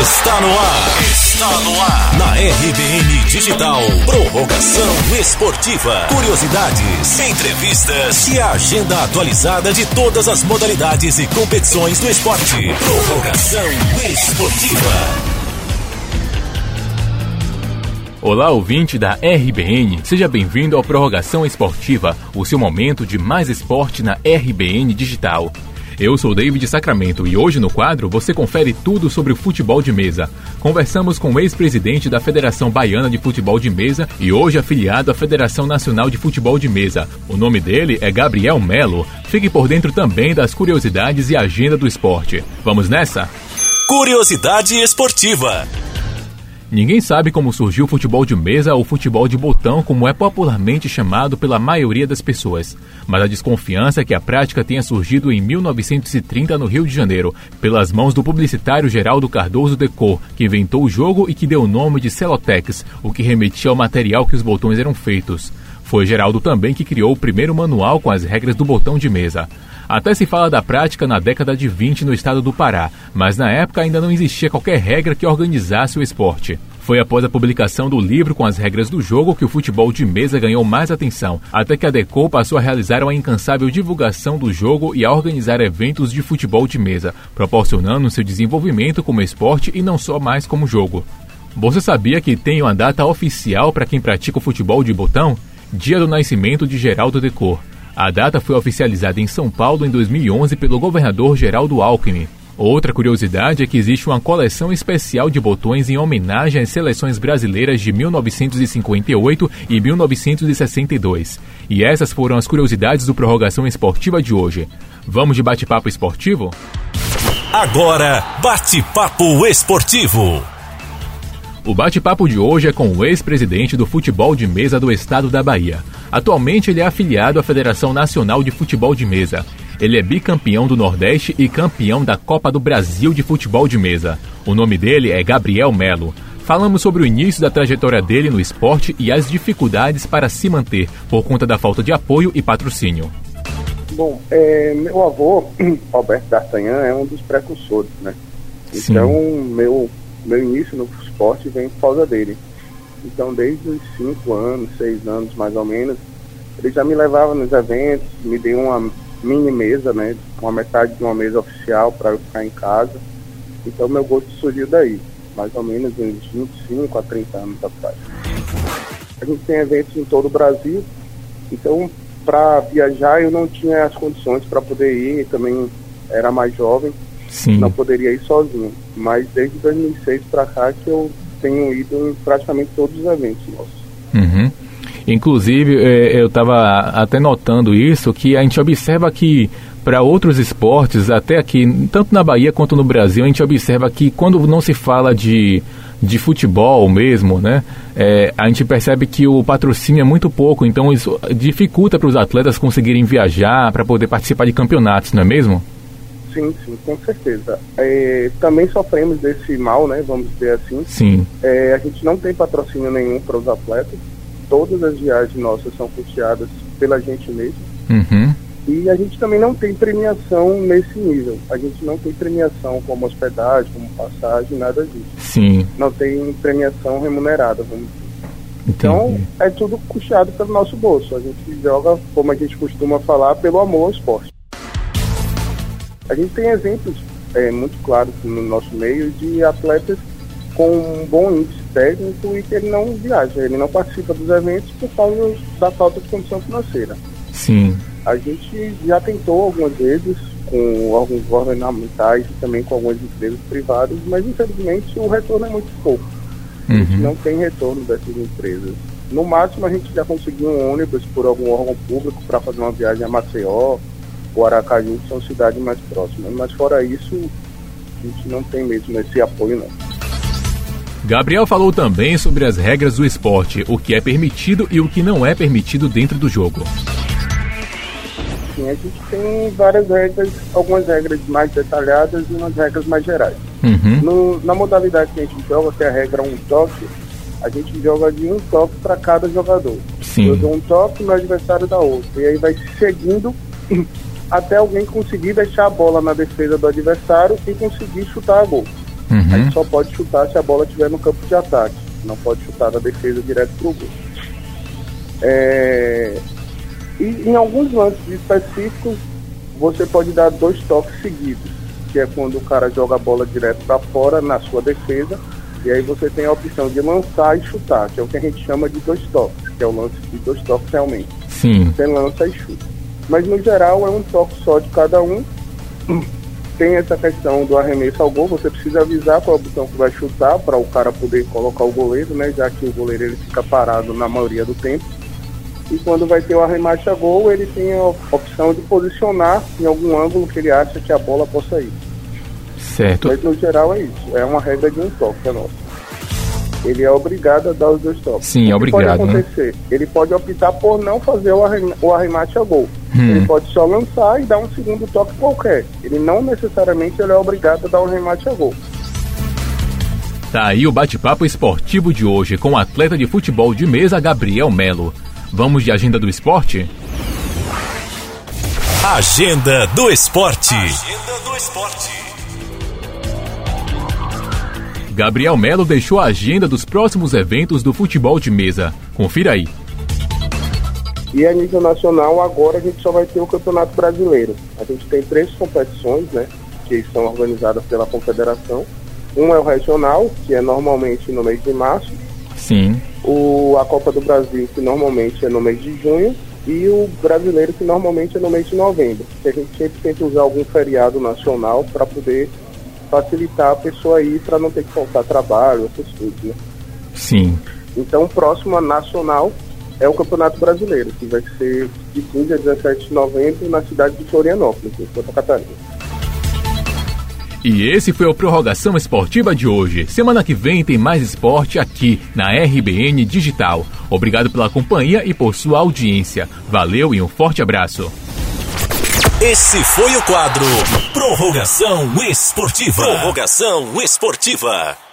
Está no ar. Está no ar. Na RBN Digital. Prorrogação esportiva. Curiosidades, entrevistas e a agenda atualizada de todas as modalidades e competições do esporte. Prorrogação esportiva. Olá, ouvinte da RBN, seja bem-vindo ao Prorrogação Esportiva, o seu momento de mais esporte na RBN Digital. Eu sou David Sacramento e hoje no quadro você confere tudo sobre o futebol de mesa. Conversamos com o ex-presidente da Federação Baiana de Futebol de Mesa e hoje afiliado à Federação Nacional de Futebol de Mesa. O nome dele é Gabriel Melo. Fique por dentro também das curiosidades e agenda do esporte. Vamos nessa? Curiosidade esportiva. Ninguém sabe como surgiu o futebol de mesa ou futebol de botão, como é popularmente chamado pela maioria das pessoas. Mas a desconfiança é que a prática tenha surgido em 1930 no Rio de Janeiro, pelas mãos do publicitário Geraldo Cardoso Decor, que inventou o jogo e que deu o nome de Celotex, o que remetia ao material que os botões eram feitos. Foi Geraldo também que criou o primeiro manual com as regras do botão de mesa. Até se fala da prática na década de 20 no estado do Pará, mas na época ainda não existia qualquer regra que organizasse o esporte. Foi após a publicação do livro com as regras do jogo que o futebol de mesa ganhou mais atenção, até que a Decor passou a realizar uma incansável divulgação do jogo e a organizar eventos de futebol de mesa, proporcionando seu desenvolvimento como esporte e não só mais como jogo. Você sabia que tem uma data oficial para quem pratica o futebol de botão? Dia do nascimento de Geraldo Decor. A data foi oficializada em São Paulo em 2011 pelo governador Geraldo Alckmin. Outra curiosidade é que existe uma coleção especial de botões em homenagem às seleções brasileiras de 1958 e 1962. E essas foram as curiosidades do Prorrogação Esportiva de hoje. Vamos de bate-papo esportivo? Agora, bate-papo esportivo. O bate-papo de hoje é com o ex-presidente do futebol de mesa do estado da Bahia. Atualmente ele é afiliado à Federação Nacional de Futebol de Mesa. Ele é bicampeão do Nordeste e campeão da Copa do Brasil de Futebol de Mesa. O nome dele é Gabriel Melo. Falamos sobre o início da trajetória dele no esporte e as dificuldades para se manter por conta da falta de apoio e patrocínio. Bom, é, meu avô, Alberto D'Artagnan, é um dos precursores, né? Então, Sim. meu meu início no esporte vem por causa dele. Então, desde os 5 anos, 6 anos mais ou menos, ele já me levava nos eventos, me deu uma mini mesa, né? Uma metade de uma mesa oficial para eu ficar em casa. Então, meu gosto surgiu daí, mais ou menos uns 25 a 30 anos atrás. A gente tem eventos em todo o Brasil, então, para viajar, eu não tinha as condições para poder ir, também era mais jovem. Sim. Não poderia ir sozinho. Mas desde 2006 para cá que eu tenho ido em praticamente todos os eventos nossos. Uhum. Inclusive, é, eu estava até notando isso, que a gente observa que para outros esportes, até aqui, tanto na Bahia quanto no Brasil, a gente observa que quando não se fala de, de futebol mesmo, né, é, a gente percebe que o patrocínio é muito pouco, então isso dificulta para os atletas conseguirem viajar para poder participar de campeonatos, não é mesmo? Sim, sim, com certeza. É, também sofremos desse mal, né? Vamos dizer assim. Sim. É, a gente não tem patrocínio nenhum para os atletas. Todas as viagens nossas são custeadas pela gente mesmo. Uhum. E a gente também não tem premiação nesse nível. A gente não tem premiação como hospedagem, como passagem, nada disso. Sim. Não tem premiação remunerada, vamos dizer. Então, é tudo custeado pelo nosso bolso. A gente joga, como a gente costuma falar, pelo amor ao esporte. A gente tem exemplos é, muito claros no nosso meio de atletas com um bom índice técnico e que ele não viaja, ele não participa dos eventos por causa da falta de condição financeira. Sim. A gente já tentou algumas vezes com órgãos governamentais e também com algumas empresas privadas, mas infelizmente o retorno é muito pouco. Uhum. A gente não tem retorno dessas empresas. No máximo a gente já conseguiu um ônibus por algum órgão público para fazer uma viagem a Maceió, o Aracaju são cidades mais próximas. Mas fora isso, a gente não tem mesmo esse apoio não. Gabriel falou também sobre as regras do esporte, o que é permitido e o que não é permitido dentro do jogo. Sim, a gente tem várias regras, algumas regras mais detalhadas e umas regras mais gerais. Uhum. No, na modalidade que a gente joga, que é a regra um toque, a gente joga de um toque para cada jogador. Sim. Eu dou um toque no adversário da outra. E aí vai seguindo até alguém conseguir deixar a bola na defesa do adversário e conseguir chutar a gol. Uhum. Aí só pode chutar se a bola estiver no campo de ataque. Não pode chutar da defesa direto pro gol. É... E em alguns lances específicos, você pode dar dois toques seguidos, que é quando o cara joga a bola direto para fora na sua defesa, e aí você tem a opção de lançar e chutar, que é o que a gente chama de dois toques, que é o lance de dois toques realmente. Sim. Você lança e chuta. Mas no geral é um toque só de cada um. Tem essa questão do arremesso ao gol, você precisa avisar qual é a opção que vai chutar para o cara poder colocar o goleiro, né? Já que o goleiro ele fica parado na maioria do tempo. E quando vai ter o arremate a gol, ele tem a opção de posicionar em algum ângulo que ele acha que a bola possa ir. Certo. Mas no geral é isso, é uma regra de um toque, é nossa ele é obrigado a dar os dois toques. Sim, é obrigado. Pode né? acontecer? Né? Ele pode optar por não fazer o, o arremate a gol. Hum. Ele pode só lançar e dar um segundo toque qualquer. Ele não necessariamente ele é obrigado a dar um arremate a gol. Tá aí o bate-papo esportivo de hoje com o atleta de futebol de mesa Gabriel Melo. Vamos de agenda do esporte? Agenda do esporte. Agenda do esporte. Gabriel Melo deixou a agenda dos próximos eventos do futebol de mesa. Confira aí. E a nível nacional, agora a gente só vai ter o Campeonato Brasileiro. A gente tem três competições, né, que são organizadas pela Confederação. Um é o regional, que é normalmente no mês de março. Sim. O, a Copa do Brasil, que normalmente é no mês de junho. E o brasileiro, que normalmente é no mês de novembro. Que a gente sempre tenta usar algum feriado nacional para poder facilitar a pessoa ir para não ter que faltar trabalho, essas coisas, né? Sim. Então, próximo nacional é o Campeonato Brasileiro, que vai ser de 15 a 17 de novembro na cidade de Florianópolis, em Santa Catarina. E esse foi o Prorrogação Esportiva de hoje. Semana que vem tem mais esporte aqui na RBN Digital. Obrigado pela companhia e por sua audiência. Valeu e um forte abraço. Esse foi o quadro Prorrogação Esportiva. Prorrogação Esportiva.